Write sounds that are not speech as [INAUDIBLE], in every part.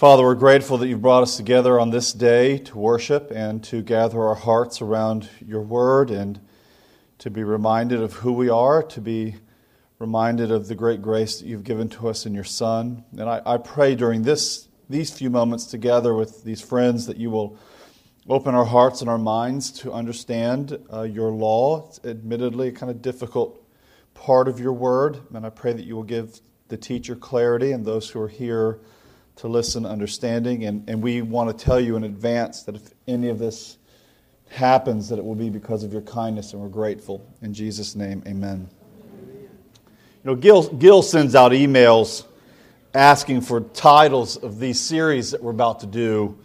Father, we're grateful that you've brought us together on this day to worship and to gather our hearts around your word and to be reminded of who we are, to be reminded of the great grace that you've given to us in your Son. And I, I pray during this, these few moments together with these friends that you will open our hearts and our minds to understand uh, your law. It's admittedly a kind of difficult part of your word, and I pray that you will give the teacher clarity and those who are here to listen understanding. And, and we want to tell you in advance that if any of this happens, that it will be because of your kindness, and we're grateful. In Jesus' name, amen. You know, Gil, Gil sends out emails asking for titles of these series that we're about to do.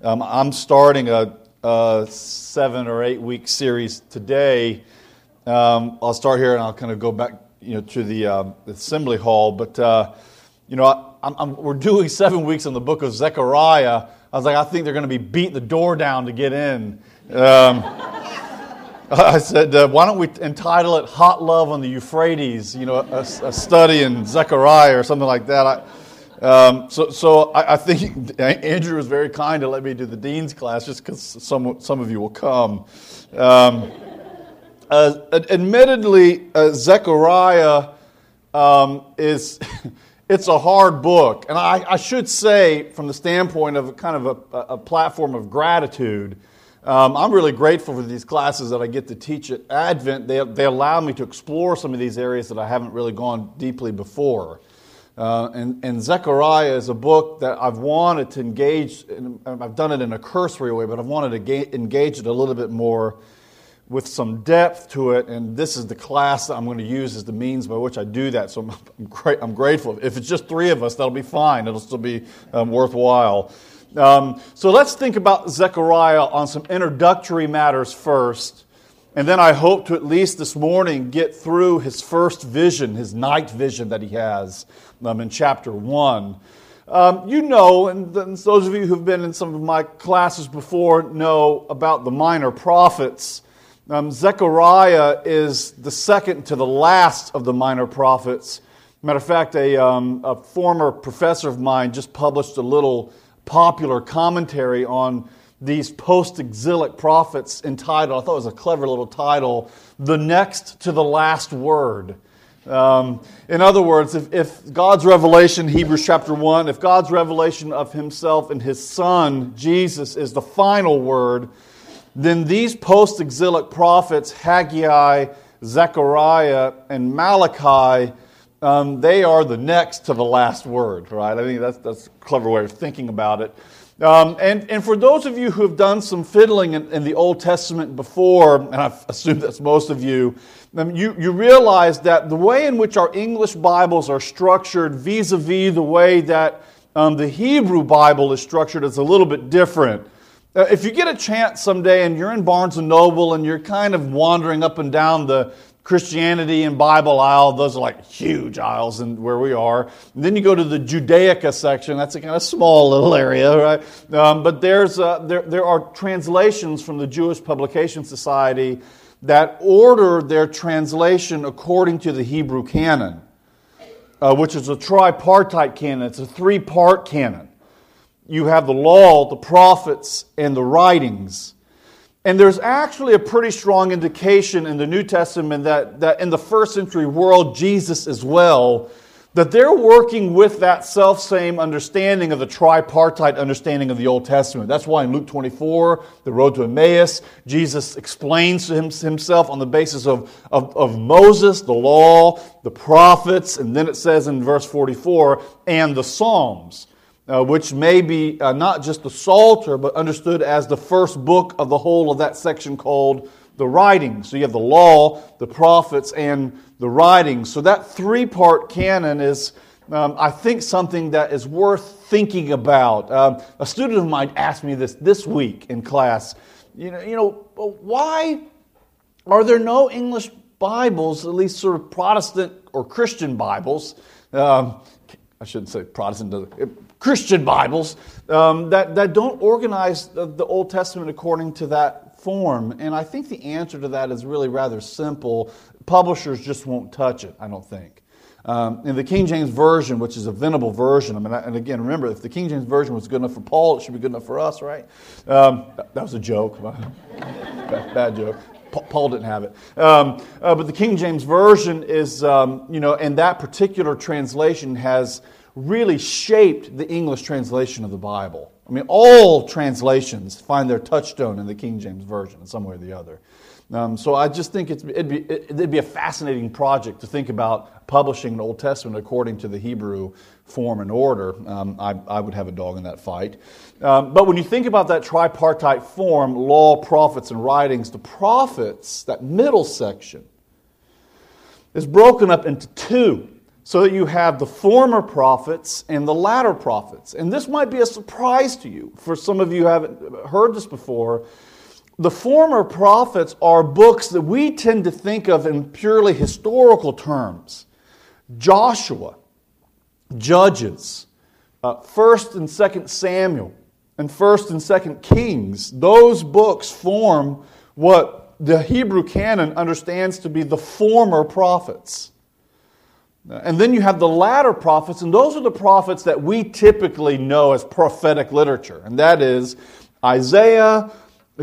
Um, I'm starting a, a, seven or eight week series today. Um, I'll start here and I'll kind of go back, you know, to the, uh, assembly hall. But uh, you know, I, I'm, we're doing seven weeks in the book of Zechariah. I was like, I think they're going to be beating the door down to get in. Um, [LAUGHS] I said, uh, why don't we entitle it "Hot Love on the Euphrates"? You know, a, a study in Zechariah or something like that. I, um, so, so I, I, think [LAUGHS] Andrew was very kind to let me do the dean's class just because some, some of you will come. Um, uh, admittedly, uh, Zechariah um, is [LAUGHS] it's a hard book, and I, I, should say, from the standpoint of kind of a, a platform of gratitude. Um, I'm really grateful for these classes that I get to teach at Advent. They, they allow me to explore some of these areas that I haven't really gone deeply before. Uh, and, and, Zechariah is a book that I've wanted to engage, in, I've done it in a cursory way, but I've wanted to ga- engage it a little bit more with some depth to it. And this is the class that I'm going to use as the means by which I do that. So I'm, I'm, I'm grateful. If it's just three of us, that'll be fine. It'll still be um, worthwhile. Um, so let's think about Zechariah on some introductory matters first. And then I hope to at least this morning get through his first vision, his night vision that he has um, in chapter 1. Um, you know, and those of you who've been in some of my classes before know about the minor prophets. Um, Zechariah is the second to the last of the minor prophets. Matter of fact, a, um, a former professor of mine just published a little popular commentary on these post exilic prophets entitled, I thought it was a clever little title, The Next to the Last Word. Um, in other words, if, if, God's revelation, Hebrews chapter 1, if God's revelation of Himself and His Son, Jesus, is the final word, then these post exilic prophets, Haggai, Zechariah, and Malachi, um, they are the next to the last word, right? I think that's, that's a clever way of thinking about it. Um, and, and for those of you who have done some fiddling in, in, the Old Testament before, and I assume that's most of you, um, you, you realize that the way in which our English Bibles are structured vis a vis the way that um, the Hebrew Bible is structured is a little bit different. Uh, if you get a chance someday and you're in Barnes and Noble and you're kind of wandering up and down the, Christianity and Bible aisle, those are like huge aisles and where we are. And then you go to the Judaica section, that's a kind of small little area, right? Um, but there's, uh, there, there are translations from the Jewish Publication Society that order their translation according to the Hebrew canon, uh, which is a tripartite canon, it's a three part canon. You have the law, the prophets, and the writings. And there's actually a pretty strong indication in the New Testament that, that in the first century world, Jesus as well, that they're working with that self same understanding of the tripartite understanding of the Old Testament. That's why in Luke 24, the road to Emmaus, Jesus explains to himself on the basis of, of, of Moses, the law, the prophets, and then it says in verse 44, and the Psalms uh, which may be uh, not just the Psalter, but understood as the first book of the whole of that section called the writings. So you have the law, the prophets, and the writings. So that three part canon is, um, I think, something that is worth thinking about. Um, a student of mine asked me this this week in class. You know, you know, why are there no English Bibles, at least sort of Protestant or Christian Bibles? Um, I shouldn't say Protestant, Christian Bibles um, that, that don't organize the, the Old Testament according to that form. And I think the answer to that is really rather simple. Publishers just won't touch it, I don't think. Um, in the King James Version, which is a venerable version, I mean, and again, remember, if the King James Version was good enough for Paul, it should be good enough for us, right? Um, that was a joke. [LAUGHS] bad, bad, joke. Paul didn't have it. Um, uh, but the King James Version is, um, you know, and that particular translation has really shaped the English translation of the Bible. I mean, all translations find their touchstone in the King James Version in some way or the other. Um, so I just think it'd be, it'd be a fascinating project to think about publishing an Old Testament according to the Hebrew form and order. Um, I, I, would have a dog in that fight. Um, but when you think about that tripartite form, law, prophets, and writings, the prophets, that middle section, is broken up into two so that you have the former prophets and the latter prophets. And this might be a surprise to you. For some of you haven't heard this before, the former prophets are books that we tend to think of in purely historical terms. Joshua, Judges, uh, 1st and 2nd Samuel, and 1st and 2nd Kings, those books form what the Hebrew canon understands to be the former prophets. And then you have the latter prophets, and those are the prophets that we typically know as prophetic literature. And that is Isaiah,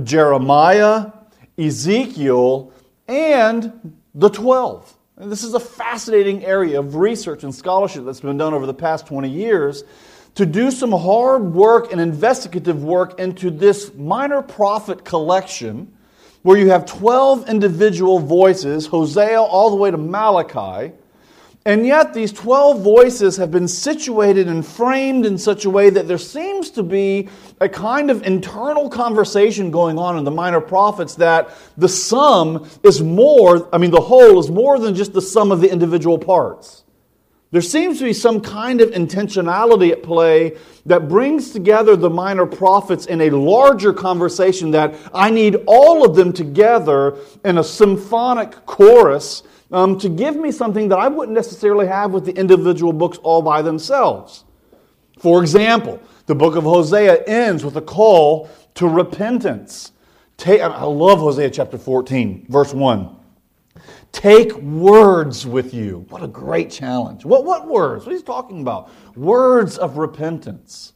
Jeremiah, Ezekiel, and the 12. And this is a fascinating area of research and scholarship that's been done over the past 20 years to do some hard work and investigative work into this minor prophet collection where you have 12 individual voices, Hosea all the way to Malachi and yet, these 12 voices have been situated and framed in such a way that there seems to be a kind of internal conversation going on in the minor prophets that the sum is more, I mean, the whole is more than just the sum of the individual parts. There seems to be some kind of intentionality at play that brings together the minor prophets in a larger conversation that I need all of them together in a symphonic chorus um, to give me something that I wouldn't necessarily have with the individual books all by themselves. For example, the book of Hosea ends with a call to repentance. Take, I love Hosea chapter 14, verse 1. Take words with you. What a great challenge. What, what words? What is he talking about? Words of repentance.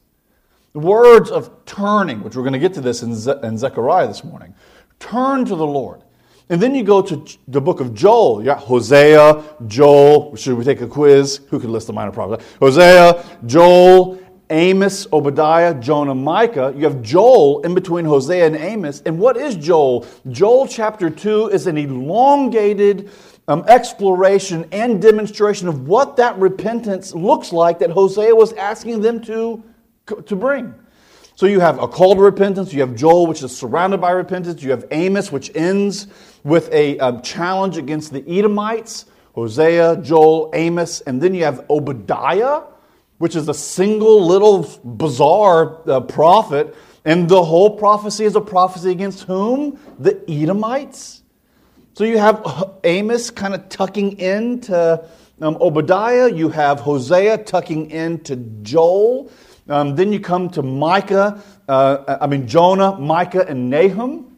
Words of turning, which we're going to get to this in, Ze- in Zechariah this morning. Turn to the Lord. And then you go to the book of Joel. You got Hosea, Joel. Should we take a quiz? Who can list the minor prophets? Hosea, Joel, Amos, Obadiah, Jonah, Micah. You have Joel in between Hosea and Amos. And what is Joel? Joel chapter 2 is an elongated um, exploration and demonstration of what that repentance looks like that Hosea was asking them to, to bring. So you have a call to repentance, you have Joel, which is surrounded by repentance, you have Amos, which ends with a, a challenge against the Edomites, Hosea, Joel, Amos, and then you have Obadiah, which is a single little bizarre uh, prophet. And the whole prophecy is a prophecy against whom? The Edomites. So you have Amos kind of tucking into um, Obadiah, you have Hosea tucking into Joel. Um, then you come to Micah, uh, I mean, Jonah, Micah, and Nahum.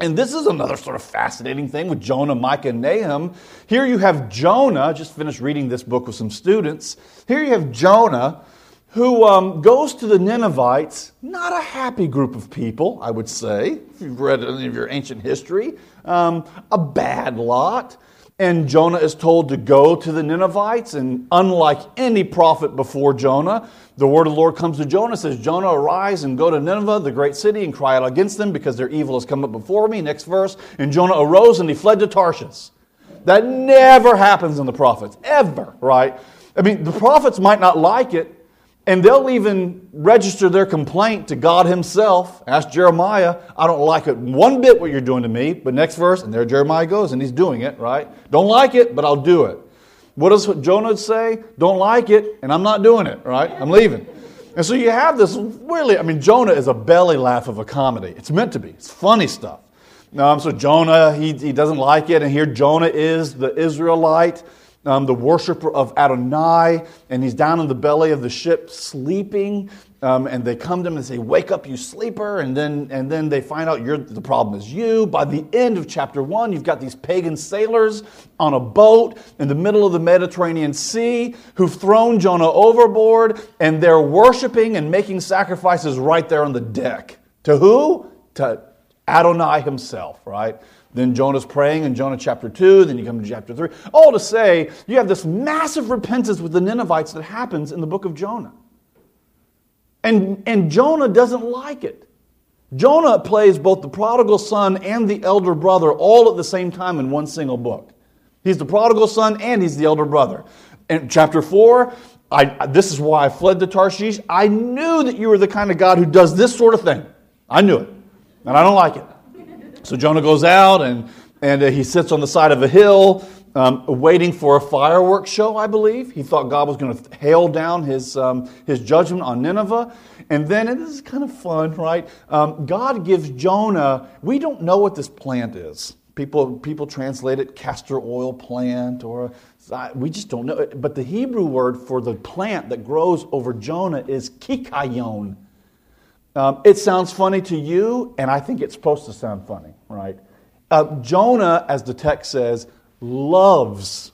And this is another sort of fascinating thing with Jonah, Micah, and Nahum. Here you have Jonah, just finished reading this book with some students. Here you have Jonah, who um, goes to the Ninevites, not a happy group of people, I would say, if you've read any of your ancient history, um, a bad lot. And Jonah is told to go to the Ninevites, and unlike any prophet before Jonah, the word of the Lord comes to Jonah, says, Jonah, arise and go to Nineveh, the great city, and cry out against them because their evil has come up before me. Next verse. And Jonah arose and he fled to Tarshish. That never happens in the prophets, ever, right? I mean, the prophets might not like it, and they'll even register their complaint to God Himself. Ask Jeremiah, I don't like it one bit what you're doing to me. But next verse, and there Jeremiah goes, and he's doing it, right? Don't like it, but I'll do it. What does Jonah say? Don't like it, and I'm not doing it, right? I'm leaving. And so you have this really, I mean, Jonah is a belly laugh of a comedy. It's meant to be, it's funny stuff. Um, so Jonah, he, he doesn't like it, and here Jonah is the Israelite um, the worshiper of Adonai, and he's down in the belly of the ship sleeping. Um, and they come to him and say, "Wake up, you sleeper!" And then, and then they find out the problem is you. By the end of chapter one, you've got these pagan sailors on a boat in the middle of the Mediterranean Sea who've thrown Jonah overboard, and they're worshiping and making sacrifices right there on the deck. To who? To Adonai himself, right? Then Jonah's praying in Jonah chapter 2, then you come to chapter 3. All to say, you have this massive repentance with the Ninevites that happens in the book of Jonah. And, and Jonah doesn't like it. Jonah plays both the prodigal son and the elder brother all at the same time in one single book. He's the prodigal son and he's the elder brother. In chapter 4, I, this is why I fled to Tarshish. I knew that you were the kind of God who does this sort of thing. I knew it. And I don't like it. So Jonah goes out and, and uh, he sits on the side of a hill um, waiting for a fireworks show, I believe. He thought God was going to hail down his, um, his judgment on Nineveh. And then, and this is kind of fun, right? Um, God gives Jonah, we don't know what this plant is. People, people translate it castor oil plant, or we just don't know. But the Hebrew word for the plant that grows over Jonah is kikayon. Um, it sounds funny to you, and I think it's supposed to sound funny, right? Uh, Jonah, as the text says, loves.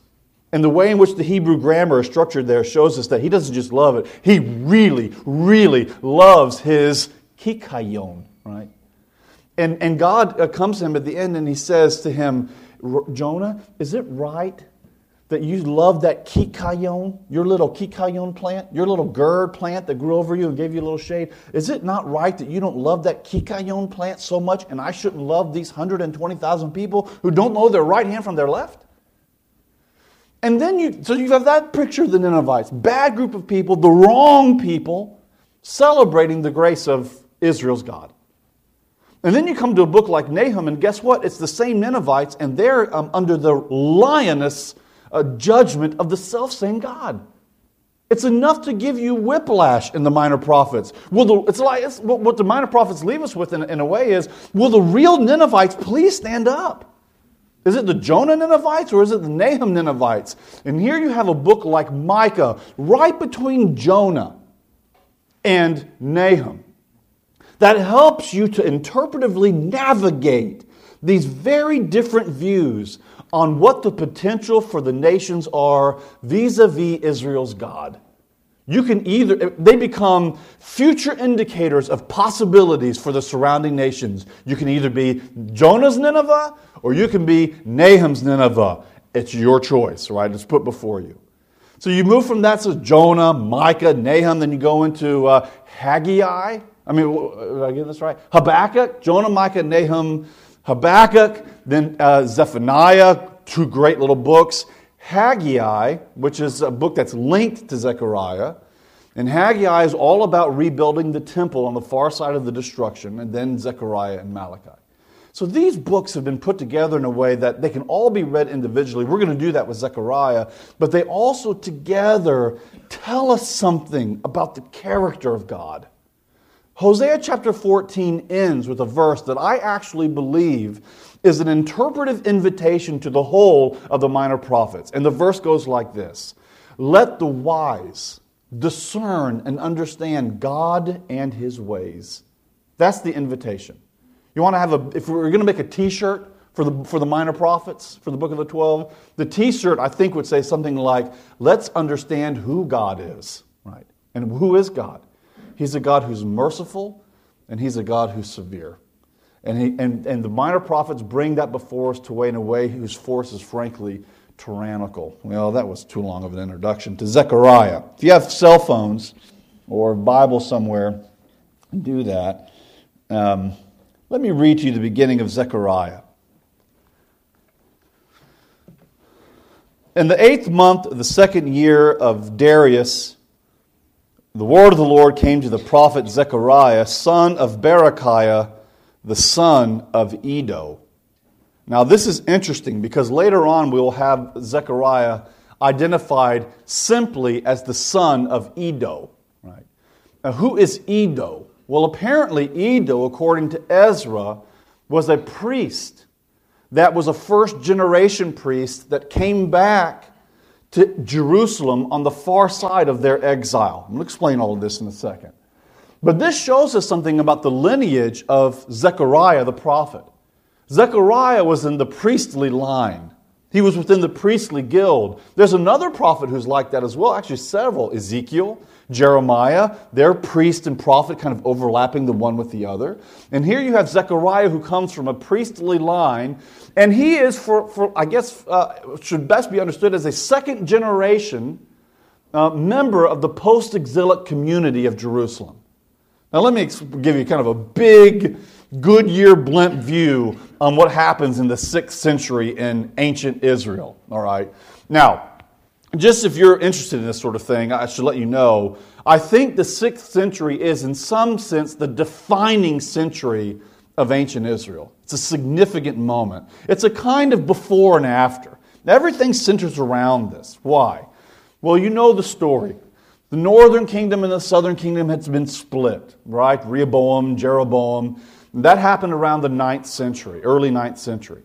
And the way in which the Hebrew grammar is structured there shows us that he doesn't just love it, he really, really loves his kikayon, right? And, and God uh, comes to him at the end and he says to him, Jonah, is it right that you love that kikayon, your little kikayon plant, your little gourd plant that grew over you and gave you a little shade? Is it not right that you don't love that kikayon plant so much and I shouldn't love these 120,000 people who don't know their right hand from their left? And then you, so you have that picture of the Ninevites, bad group of people, the wrong people, celebrating the grace of Israel's God. And then you come to a book like Nahum, and guess what? It's the same Ninevites, and they're um, under the lioness a judgment of the self same God. It's enough to give you whiplash in the minor prophets. Will the, it's like it's, what the minor prophets leave us with in, in a way is will the real Ninevites please stand up? Is it the Jonah Ninevites or is it the Nahum Ninevites? And here you have a book like Micah, right between Jonah and Nahum, that helps you to interpretively navigate these very different views on what the potential for the nations are vis a vis Israel's God. You can either, they become future indicators of possibilities for the surrounding nations. You can either be Jonah's Nineveh or you can be Nahum's Nineveh. It's your choice, right? It's put before you. So you move from that to Jonah, Micah, Nahum, then you go into uh, Haggai. I mean, did I get this right? Habakkuk, Jonah, Micah, Nahum, Habakkuk, then uh, Zephaniah, two great little books. Haggai, which is a book that's linked to Zechariah. And Haggai is all about rebuilding the temple on the far side of the destruction, and then Zechariah and Malachi. So these books have been put together in a way that they can all be read individually. We're going to do that with Zechariah, but they also together tell us something about the character of God. Hosea chapter 14 ends with a verse that I actually believe is an interpretive invitation to the whole of the minor prophets. And the verse goes like this Let the wise discern and understand God and his ways. That's the invitation. You want to have a, if we're going to make a t shirt for the, for the minor prophets, for the book of the 12, the t shirt I think would say something like, Let's understand who God is, right? And who is God? He's a God who's merciful, and He's a God who's severe. And, he, and, and the minor prophets bring that before us to in a way whose force is frankly tyrannical. Well, that was too long of an introduction to Zechariah. If you have cell phones or a Bible somewhere, do that. Um, let me read to you the beginning of Zechariah. In the eighth month of the second year of Darius, the word of the Lord came to the prophet Zechariah, son of Berechiah, the son of Iddo. Now, this is interesting because later on we will have Zechariah identified simply as the son of Iddo. Right? Now, who is Iddo? Well, apparently, Iddo, according to Ezra, was a priest that was a first generation priest that came back to Jerusalem on the far side of their exile. I'm going to explain all of this in a second. But this shows us something about the lineage of Zechariah the prophet. Zechariah was in the priestly line. He was within the priestly guild. There's another prophet who's like that as well, actually, several Ezekiel, Jeremiah, their priest and prophet kind of overlapping the one with the other. And here you have Zechariah who comes from a priestly line, and he is, for, for I guess, uh, should best be understood as a second generation uh, member of the post exilic community of Jerusalem. Now, let me give you kind of a big Goodyear blimp view on what happens in the sixth century in ancient Israel. All right. Now, just if you're interested in this sort of thing, I should let you know. I think the sixth century is, in some sense, the defining century of ancient Israel. It's a significant moment. It's a kind of before and after. Everything centers around this. Why? Well, you know the story. The northern kingdom and the southern kingdom had been split, right? Rehoboam, Jeroboam. That happened around the ninth century, early ninth century.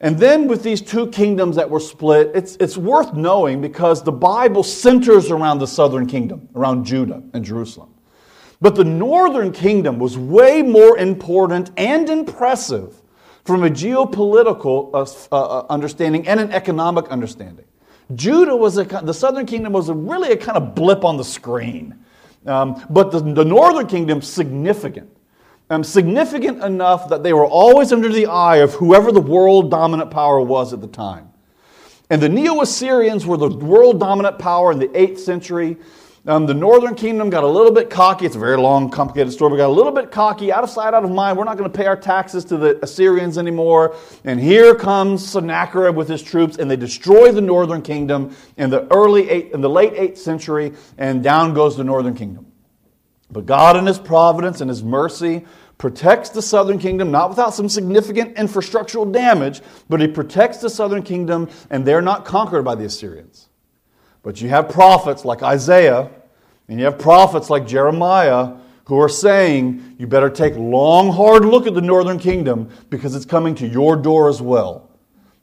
And then with these two kingdoms that were split, it's, it's worth knowing because the Bible centers around the southern kingdom, around Judah and Jerusalem. But the northern kingdom was way more important and impressive from a geopolitical uh, uh understanding and an economic understanding. Judah was a, the southern kingdom was a, really a kind of blip on the screen. Um, but the, the northern kingdom, significant um, significant enough that they were always under the eye of whoever the world dominant power was at the time. And the Neo Assyrians were the world dominant power in the 8th century. Um, the northern kingdom got a little bit cocky. It's a very long, complicated story. We got a little bit cocky, out of sight, out of mind. We're not going to pay our taxes to the Assyrians anymore. And here comes Sennacherib with his troops, and they destroy the northern kingdom in the early eight, in the late 8th century, and down goes the northern kingdom. But God, in His providence and His mercy, protects the southern kingdom, not without some significant infrastructural damage, but He protects the southern kingdom, and they're not conquered by the Assyrians. But you have prophets like Isaiah, and you have prophets like Jeremiah who are saying, you better take long, hard look at the northern kingdom because it's coming to your door as well.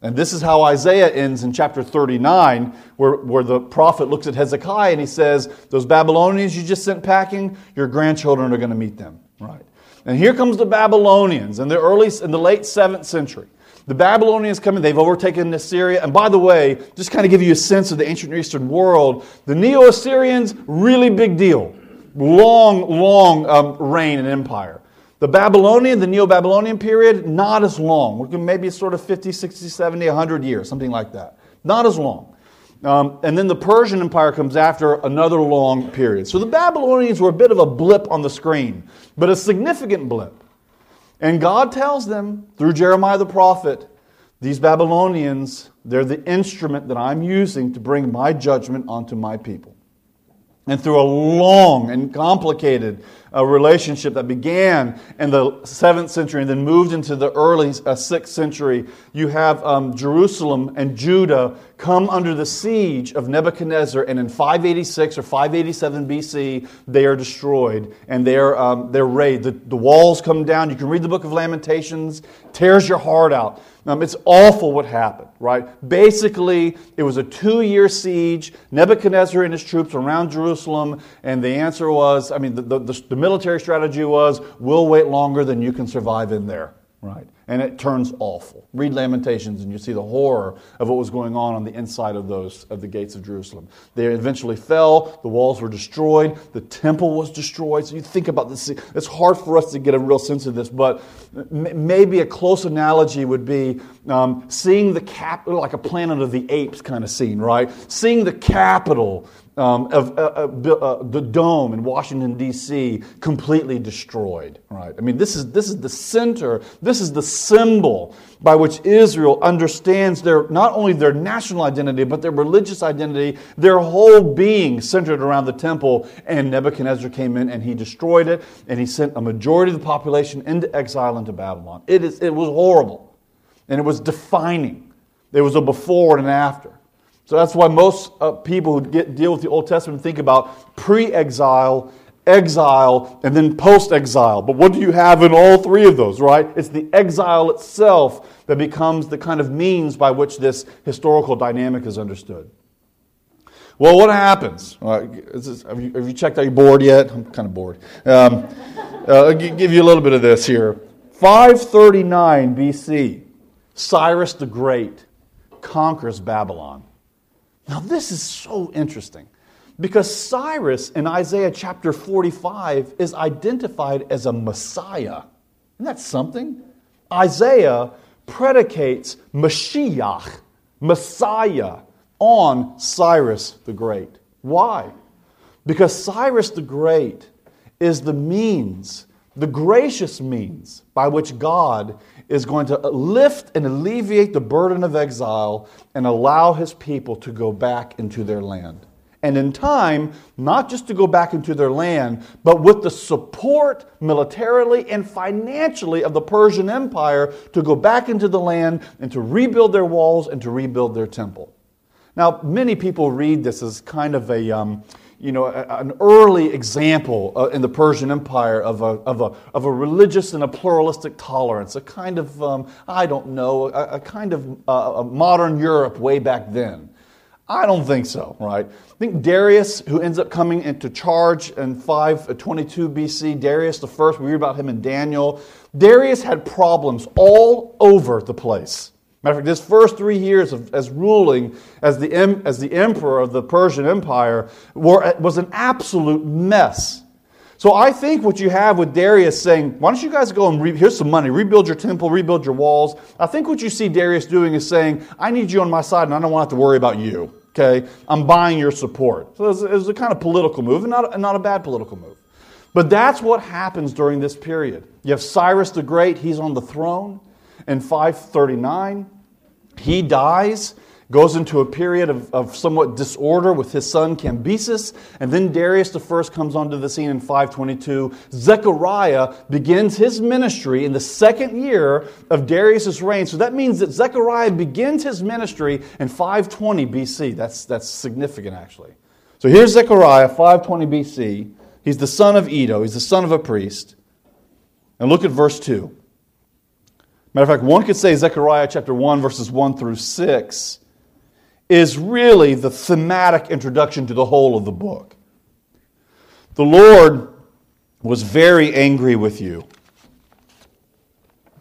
And this is how Isaiah ends in chapter 39, where, where the prophet looks at Hezekiah and he says, Those Babylonians you just sent packing, your grandchildren are going to meet them. Right. And here comes the Babylonians in the early in the late 7th century. The Babylonians come in, they've overtaken Assyria. And by the way, just kind of give you a sense of the ancient Eastern world, the Neo Assyrians, really big deal. Long, long um, reign and empire. The Babylonian, the Neo Babylonian period, not as long. Maybe sort of 50, 60, 70, 100 years, something like that. Not as long. Um, and then the Persian Empire comes after another long period. So the Babylonians were a bit of a blip on the screen, but a significant blip. And God tells them through Jeremiah the prophet, these Babylonians, they're the instrument that I'm using to bring my judgment onto my people. And through a long and complicated a relationship that began in the 7th century and then moved into the early uh, 6th century. You have um, Jerusalem and Judah come under the siege of Nebuchadnezzar, and in 586 or 587 BC, they are destroyed and they're, um, they're raided. The, the walls come down. You can read the book of Lamentations, tears your heart out. Um, it's awful what happened, right? Basically, it was a two year siege, Nebuchadnezzar and his troops around Jerusalem, and the answer was I mean, the, the, the military strategy was we'll wait longer than you can survive in there, right? And it turns awful. Read Lamentations and you see the horror of what was going on on the inside of those of the gates of Jerusalem. They eventually fell, the walls were destroyed, the temple was destroyed. So you think about this, it's hard for us to get a real sense of this, but maybe a close analogy would be um, seeing the cap like a planet of the apes kind of scene, right? Seeing the capital um, of uh, uh, uh, the dome in Washington D.C. completely destroyed. Right? I mean, this is this is the center. This is the symbol by which Israel understands their not only their national identity but their religious identity, their whole being centered around the temple. And Nebuchadnezzar came in and he destroyed it, and he sent a majority of the population into exile into Babylon. It is it was horrible, and it was defining. There was a before and an after. So that's why most uh, people who get, deal with the Old Testament think about pre exile, exile, and then post exile. But what do you have in all three of those, right? It's the exile itself that becomes the kind of means by which this historical dynamic is understood. Well, what happens? This, have, you, have, you, checked out your board yet? I'm kind of bored. Um, uh, I'll give you a little bit of this here. 539 BC, Cyrus the Great conquers Babylon. Now, this is so interesting because Cyrus in Isaiah chapter 45 is identified as a Messiah. Isn't that something? Isaiah predicates Mashiach, Messiah, on Cyrus the Great. Why? Because Cyrus the Great is the means, the gracious means by which God is going to lift and alleviate the burden of exile and allow his people to go back into their land and in time, not just to go back into their land, but with the support militarily and financially of the Persian Empire to go back into the land and to rebuild their walls and to rebuild their temple. Now, many people read this as kind of a, um, you know, an early example uh, in the Persian Empire of a, of, a, of a religious and a pluralistic tolerance, a kind of, um, I don't know, a, a kind of uh, a modern Europe way back then. I don't think so, right? I think Darius, who ends up coming into charge in 522 BC, Darius the first, we read about him in Daniel. Darius had problems all over the place. Matter of fact, his first three years of, as ruling as the, as the emperor of the Persian Empire were, was an absolute mess. So I think what you have with Darius saying, why don't you guys go and re- here's some money, rebuild your temple, rebuild your walls. I think what you see Darius doing is saying, I need you on my side and I don't want to have to worry about you. Okay? I'm buying your support. So it was a kind of political move and not, not a bad political move. But that's what happens during this period. You have Cyrus the Great, he's on the throne in 539. He dies goes into a period of, of somewhat disorder with his son Cambyses, and then Darius I comes onto the scene in 522. Zechariah begins his ministry in the second year of Darius' reign. So that means that Zechariah begins his ministry in 520 BC. That's, that's significant, actually. So here's Zechariah, 520 BC. He's the son of Iddo, he's the son of a priest. And look at verse 2. Matter of fact, one could say Zechariah chapter 1, verses 1 through 6 is really the thematic introduction to the whole of the book. The Lord was very angry with you,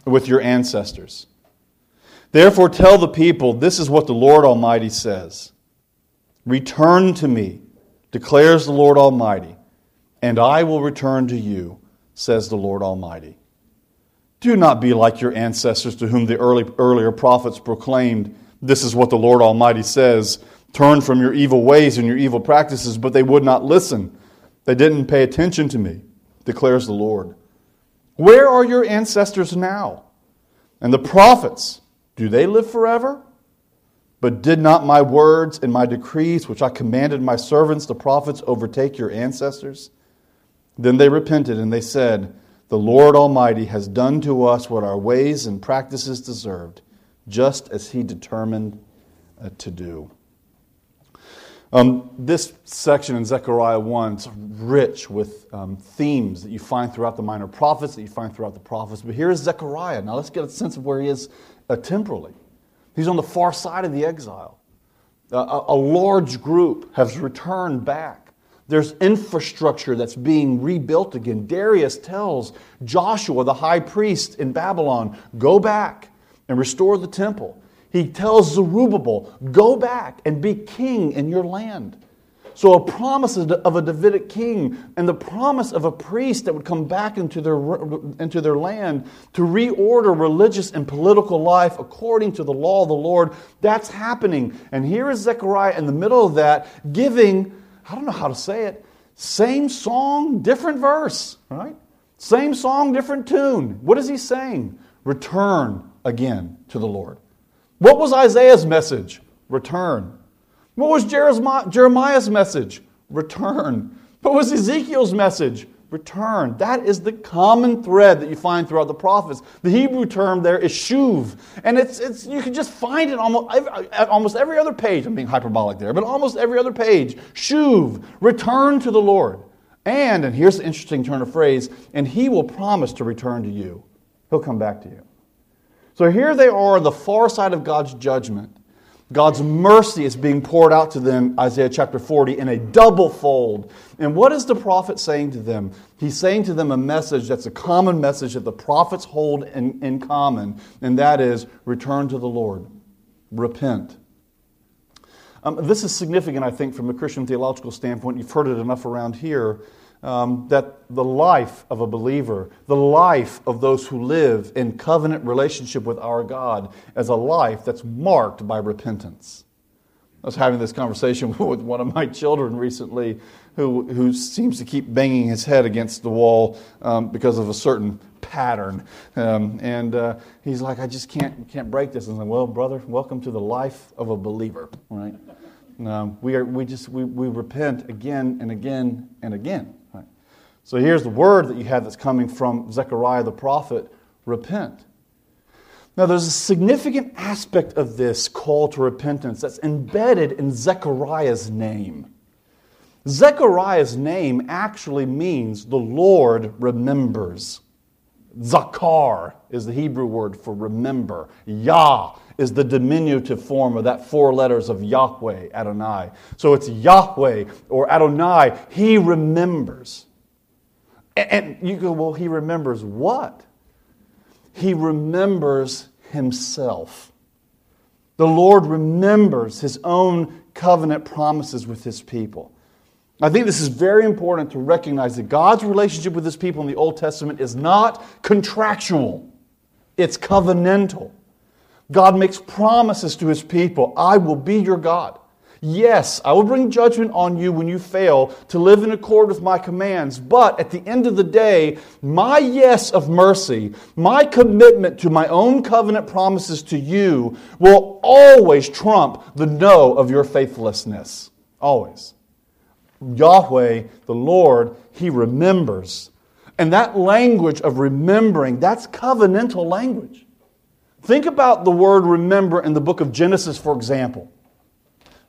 with your ancestors. Therefore, tell the people this is what the Lord Almighty says Return to me, declares the Lord Almighty, and I will return to you, says the Lord Almighty. Do not be like your ancestors to whom the early, earlier prophets proclaimed this is what the Lord Almighty says Turn from your evil ways and your evil practices, but they would not listen. They didn't pay attention to me, declares the Lord. Where are your ancestors now? And the prophets, do they live forever? But did not my words and my decrees, which I commanded my servants, the prophets, overtake your ancestors? Then they repented and they said, The Lord Almighty has done to us what our ways and practices deserved just as he determined uh, to do. Um, this section in Zechariah 1 is rich with um, themes that you find throughout the minor prophets, that you find throughout the prophets. But here is Zechariah. Now let's get a sense of where he is uh, temporally. He's on the far side of the exile. Uh, a, a large group has returned back. There's infrastructure that's being rebuilt again. Darius tells Joshua, the high priest in Babylon, go back and restore the temple. He tells Zerubbabel, Go back and be king in your land. So, a promise of a Davidic king and the promise of a priest that would come back into their, into their land to reorder religious and political life according to the law of the Lord, that's happening. And here is Zechariah in the middle of that giving, I don't know how to say it, same song, different verse, right? Same song, different tune. What is he saying? Return, again to the Lord. What was Isaiah's message? Return. What was Jeremiah's message? Return. What was Ezekiel's message? Return. That is the common thread that you find throughout the prophets. The Hebrew term there is shuv, and it's, it's you can just find it almost almost every other page. I'm being hyperbolic there, but almost every other page. Shuv, return to the Lord. And, and here's the interesting turn of phrase, and he will promise to return to you. He'll come back to you. So here they are the far side of God's judgment. God's mercy is being poured out to them, Isaiah chapter 40, in a double fold. And what is the prophet saying to them? He's saying to them a message that's a common message that the prophets hold in, in common, and that is return to the Lord, repent. Um, this is significant, I think, from a Christian theological standpoint. You've heard it enough around here um, that the life of a believer, the life of those who live in covenant relationship with our God, is a life that's marked by repentance. I was having this conversation [LAUGHS] with one of my children recently who, who seems to keep banging his head against the wall um, because of a certain pattern. Um, and uh, he's like, I just can't, can't break this. And I'm like, well, brother, welcome to the life of a believer, right? Um, we, are, we just we, we repent again and again and again. So here's the word that you have that's coming from Zechariah the prophet repent. Now, there's a significant aspect of this call to repentance that's embedded in Zechariah's name. Zechariah's name actually means the Lord remembers. Zakar is the Hebrew word for remember. Yah is the diminutive form of that four letters of Yahweh, Adonai. So it's Yahweh or Adonai. He remembers. And you go, well, he remembers what? He remembers himself. The Lord remembers his own covenant promises with his people. I think this is very important to recognize that God's relationship with his people in the Old Testament is not contractual, it's covenantal. God makes promises to his people I will be your God. Yes, I will bring judgment on you when you fail to live in accord with my commands, but at the end of the day, my yes of mercy, my commitment to my own covenant promises to you will always trump the no of your faithlessness. Always. Yahweh, the Lord, He remembers. And that language of remembering, that's covenantal language. Think about the word remember in the book of Genesis, for example.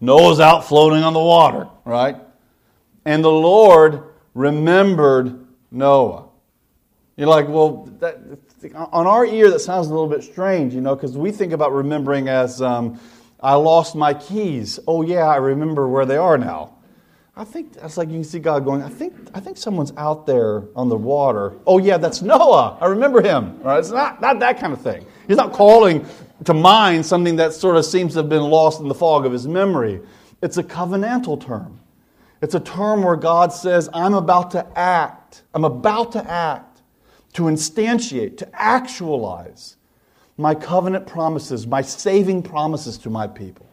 Noah's out floating on the water, right? And the Lord remembered Noah. You're like, well, that, on our ear, that sounds a little bit strange, you know, because we think about remembering as um, I lost my keys. Oh, yeah, I remember where they are now. I think that's like you can see God going, I think, I think someone's out there on the water. Oh, yeah, that's Noah. I remember him. Right? It's not, not that kind of thing. He's not calling to mind something that sort of seems to have been lost in the fog of his memory. It's a covenantal term. It's a term where God says, I'm about to act. I'm about to act, to instantiate, to actualize my covenant promises, my saving promises to my people.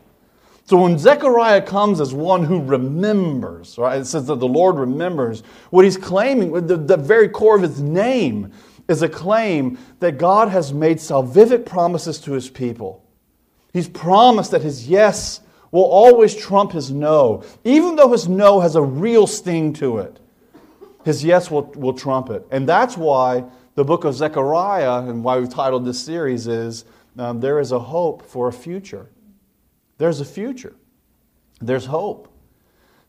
So when Zechariah comes as one who remembers, right, it says that the Lord remembers, what he's claiming, the, the very core of his name is a claim that God has made salvific promises to his people. He's promised that his yes will always trump his no, even though his no has a real sting to it. His yes will, will trump it. And that's why the book of Zechariah, and why we've titled this series, is um, There is a Hope for a Future. There's a future, there's hope.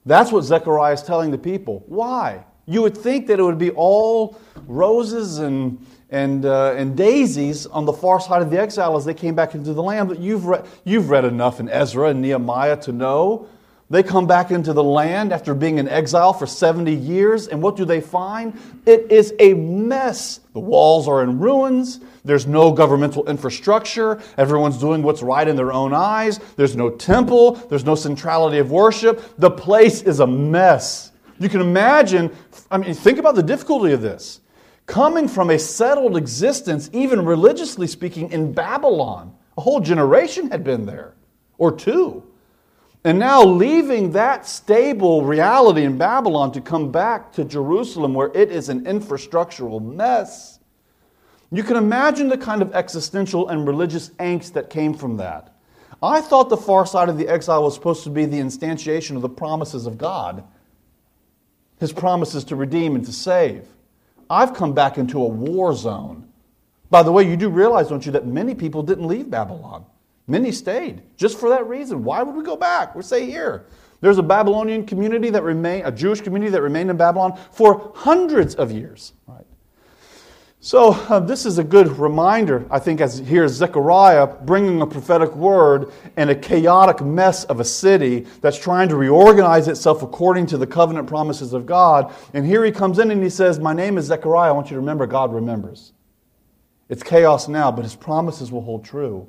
That's what Zechariah is telling the people. Why? You would think that it would be all roses and, and, uh, and daisies on the far side of the exile as they came back into the land, but you've, re- you've read enough in Ezra and Nehemiah to know they come back into the land after being in exile for 70 years, and what do they find? It is a mess. The walls are in ruins. There's no governmental infrastructure. Everyone's doing what's right in their own eyes. There's no temple. There's no centrality of worship. The place is a mess. You can imagine, I mean, think about the difficulty of this. Coming from a settled existence, even religiously speaking, in Babylon, a whole generation had been there, or two. And now leaving that stable reality in Babylon to come back to Jerusalem where it is an infrastructural mess. You can imagine the kind of existential and religious angst that came from that. I thought the far side of the exile was supposed to be the instantiation of the promises of God his promises to redeem and to save. I've come back into a war zone. By the way, you do realize, don't you, that many people didn't leave Babylon. Many stayed just for that reason. Why would we go back? We stay here. There's a Babylonian community that remained, a Jewish community that remained in Babylon for hundreds of years. Right? So, uh, this is a good reminder, I think, as here's Zechariah bringing a prophetic word in a chaotic mess of a city that's trying to reorganize itself according to the covenant promises of God. And here he comes in and he says, My name is Zechariah. I want you to remember God remembers. It's chaos now, but his promises will hold true.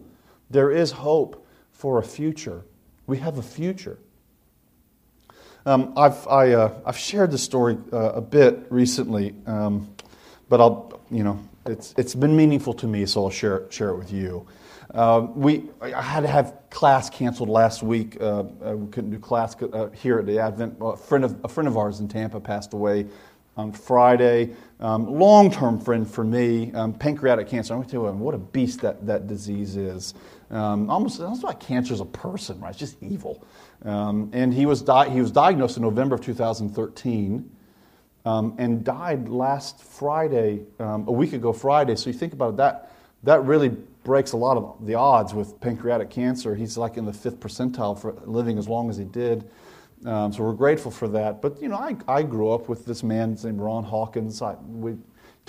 There is hope for a future. We have a future. Um, I've, I, have uh, shared this story uh, a bit recently. Um, but I'll, you know, it's, it's been meaningful to me, so I'll share, share it with you. Uh, we, I had to have class canceled last week. Uh, uh we couldn't do class uh, here at the Advent. a, friend of, a friend of ours in Tampa passed away on Friday. Um, Long term friend for me, um, pancreatic cancer. I'm going to tell you what a beast that, that disease is. Um, almost, almost like cancer is a person, right? It's just evil. Um, and he was, di- he was diagnosed in November of 2013 um, and died last Friday, um, a week ago Friday. So you think about it, that, that really breaks a lot of the odds with pancreatic cancer. He's like in the fifth percentile for living as long as he did. Um, so we're grateful for that. But, you know, I, I grew up with this man named Ron Hawkins. I, we,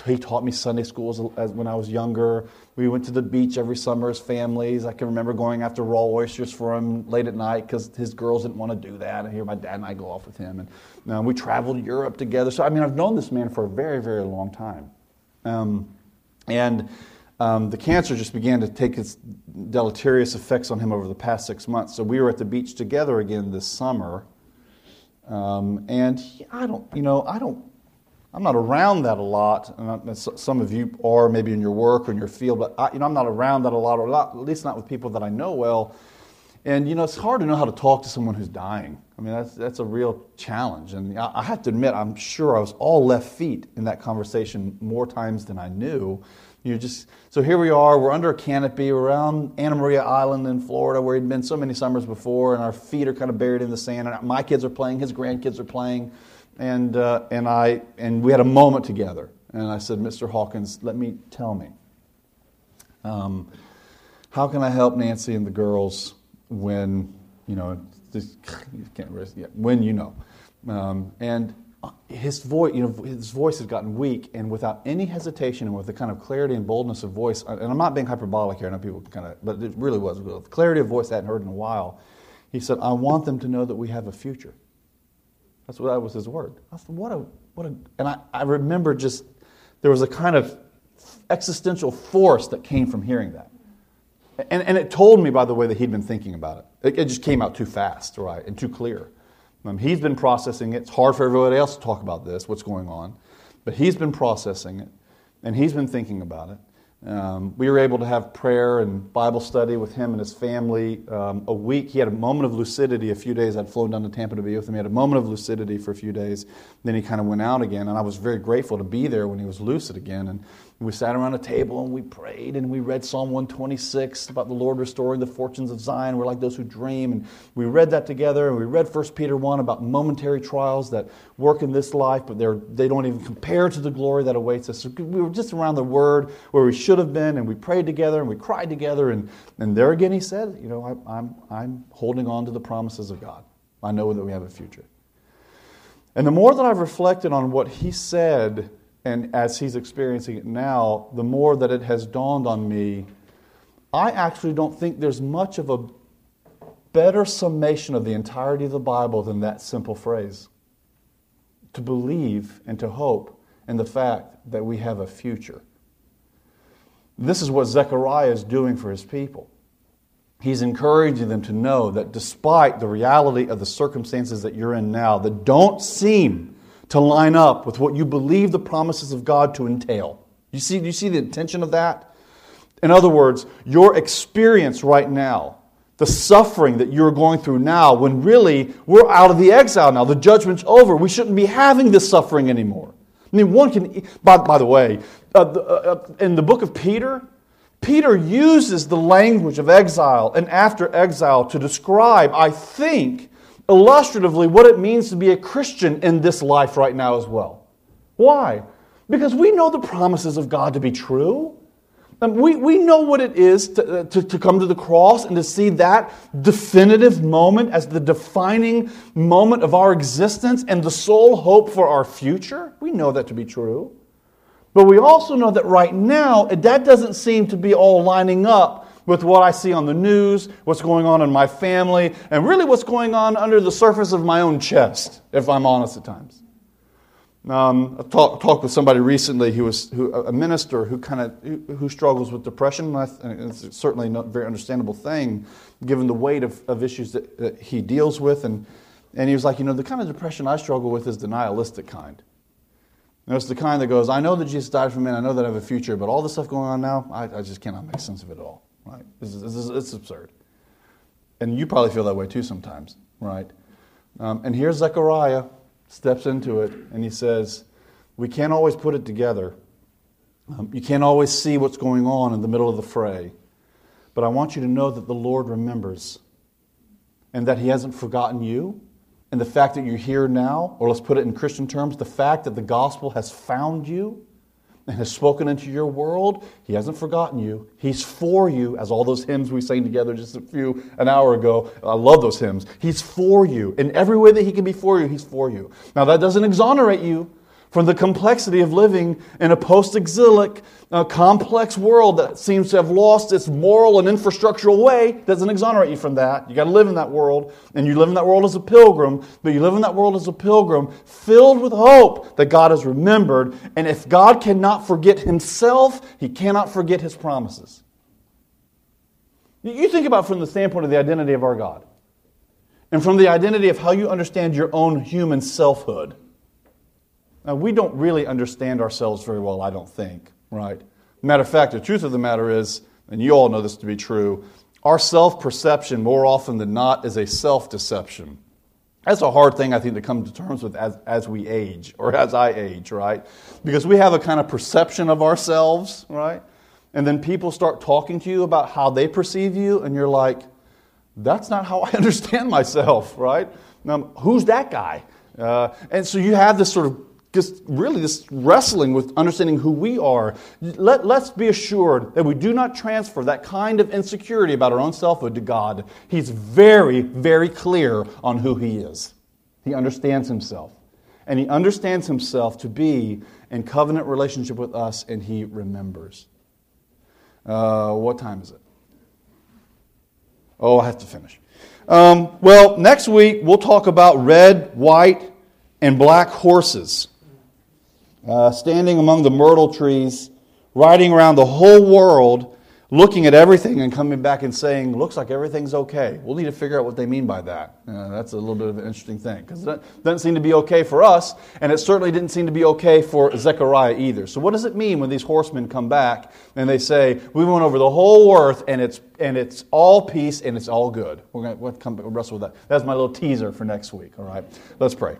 he taught me Sunday school as, as, when I was younger. We went to the beach every summer as families. I can remember going after raw oysters for him late at night because his girls didn't want to do that. I hear my dad and I go off with him. And uh, we traveled Europe together. So, I mean, I've known this man for a very, very long time. Um, and um, the cancer just began to take its deleterious effects on him over the past six months. So we were at the beach together again this summer. Um, and I don't, you know, I don't I'm not around that a lot. And some of you are maybe in your work or in your field, but I, you know, I'm not around that a lot, or at least not with people that I know well. And you know, it's hard to know how to talk to someone who's dying. I mean, that's, that's a real challenge. And I, I have to admit, I'm sure I was all left feet in that conversation more times than I knew. You just so here we are. We're under a canopy around Anna Maria Island in Florida, where he'd been so many summers before, and our feet are kind of buried in the sand. And my kids are playing, his grandkids are playing and, uh, and, I, and we had a moment together. And I said, Mr. Hawkins, let me tell me, um, how can I help Nancy and the girls when, you know, this, you can't risk, yeah, when you know. Um, and his voice, you know, his voice had gotten weak, and without any hesitation and with the kind of clarity and boldness of voice, and I'm not being hyperbolic here, I know people kind of, but it really was, with clarity of voice I hadn't heard in a while. He said, I want them to know that we have a future. That's what that was his word. I what a, what a, and I, I remember just, there was a kind of existential force that came from hearing that. And, and it told me, by the way, that he'd been thinking about it. It, it just came out too fast, right, and too clear. Um, he's been processing it. It's hard for everybody else to talk about this, what's going on. But he's been processing it, and he's been thinking about it. Um, we were able to have prayer and Bible study with him and his family um, a week. He had a moment of lucidity a few days. I'd flown down to Tampa to be with him. He had a moment of lucidity for a few days. Then he kind of went out again, and I was very grateful to be there when he was lucid again. And we sat around a table and we prayed and we read Psalm 126 about the Lord restoring the fortunes of Zion. We're like those who dream. And we read that together. And we read 1 Peter 1 about momentary trials that work in this life, but they're, they don't even compare to the glory that awaits us. So we were just around the Word where we should have been. And we prayed together and we cried together. And, and there again, he said, You know, I, I'm, I'm holding on to the promises of God. I know that we have a future. And the more that I've reflected on what he said, and as he's experiencing it now, the more that it has dawned on me, I actually don't think there's much of a better summation of the entirety of the Bible than that simple phrase to believe and to hope in the fact that we have a future. This is what Zechariah is doing for his people. He's encouraging them to know that despite the reality of the circumstances that you're in now that don't seem to line up with what you believe the promises of God to entail. You see, you see the intention of that? In other words, your experience right now, the suffering that you're going through now, when really we're out of the exile now, the judgment's over, we shouldn't be having this suffering anymore. I mean, one can, by, by the way, uh, uh, uh in the book of Peter, Peter uses the language of exile and after exile to describe, I think, illustratively what it means to be a Christian in this life right now as well. Why? Because we know the promises of God to be true. And we, we know what it is to, uh, to, to come to the cross and to see that definitive moment as the defining moment of our existence and the sole hope for our future. We know that to be true. But we also know that right now, that doesn't seem to be all lining up with what I see on the news, what's going on in my family, and really what's going on under the surface of my own chest, if I'm honest at times. Um, I talked talk with somebody recently who was who, a minister who kind of who, struggles with depression. And it's certainly not a very understandable thing, given the weight of, of issues that, that he deals with. And, and he was like, you know, the kind of depression I struggle with is the nihilistic kind. It's the kind that goes, I know that Jesus died for me, and I know that I have a future, but all the stuff going on now, I, I just cannot make sense of it all. Right? This is, it's absurd. And you probably feel that way too sometimes, right? Um, and here's Zechariah steps into it and he says, We can't always put it together. Um, you can't always see what's going on in the middle of the fray. But I want you to know that the Lord remembers and that He hasn't forgotten you. And the fact that you're here now, or let's put it in Christian terms, the fact that the gospel has found you and has spoken into your world, He hasn't forgotten you. He's for you, as all those hymns we sang together just a few an hour ago. I love those hymns. He's for you. In every way that He can be for you, He's for you. Now, that doesn't exonerate you from the complexity of living in a post exilic, uh, complex world that seems to have lost its moral and infrastructural way, doesn't exonerate you from that. You got to live in that world, and you live in that world as a pilgrim, but you live in that world as a pilgrim filled with hope that God has remembered. And if God cannot forget himself, he cannot forget his promises. You think about from the standpoint of the identity of our God, and from the identity of how you understand your own human selfhood. Now, we don't really understand ourselves very well, I don't think, right? Matter of fact, the truth of the matter is, and you all know this to be true, our self perception, more often than not, is a self deception. That's a hard thing, I think, to come to terms with as, as we age, or as I age, right? Because we have a kind of perception of ourselves, right? And then people start talking to you about how they perceive you, and you're like, that's not how I [LAUGHS] understand myself, right? Now, who's that guy? Uh, and so you have this sort of just really this wrestling with understanding who we are. Let, let's be assured that we do not transfer that kind of insecurity about our own selfhood to God. He's very, very clear on who He is. He understands Himself. And He understands Himself to be in covenant relationship with us, and He remembers. Uh, what time is it? Oh, I have to finish. Um, well, next week we'll talk about red, white, and black horses uh, standing among the myrtle trees, riding around the whole world, looking at everything and coming back and saying, looks like everything's okay. We'll need to figure out what they mean by that. Uh, that's a little bit of an interesting thing because it doesn't seem to be okay for us, and it certainly didn't seem to be okay for Zechariah either. So, what does it mean when these horsemen come back and they say, We went over the whole earth and it's, and it's all peace and it's all good? We're going to wrestle with that. That's my little teaser for next week, all right? Let's pray.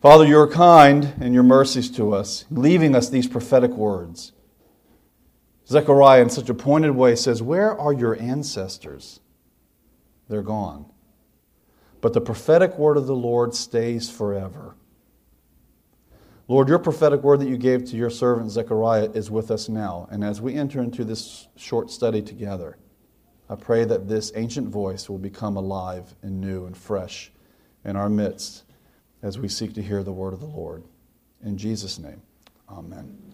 Father, you're kind in your mercies to us, leaving us these prophetic words. Zechariah, in such a pointed way, says, Where are your ancestors? They're gone. But the prophetic word of the Lord stays forever. Lord, your prophetic word that you gave to your servant Zechariah is with us now. And as we enter into this short study together, I pray that this ancient voice will become alive and new and fresh in our midst as we seek to hear the word of the Lord. In Jesus' name, amen.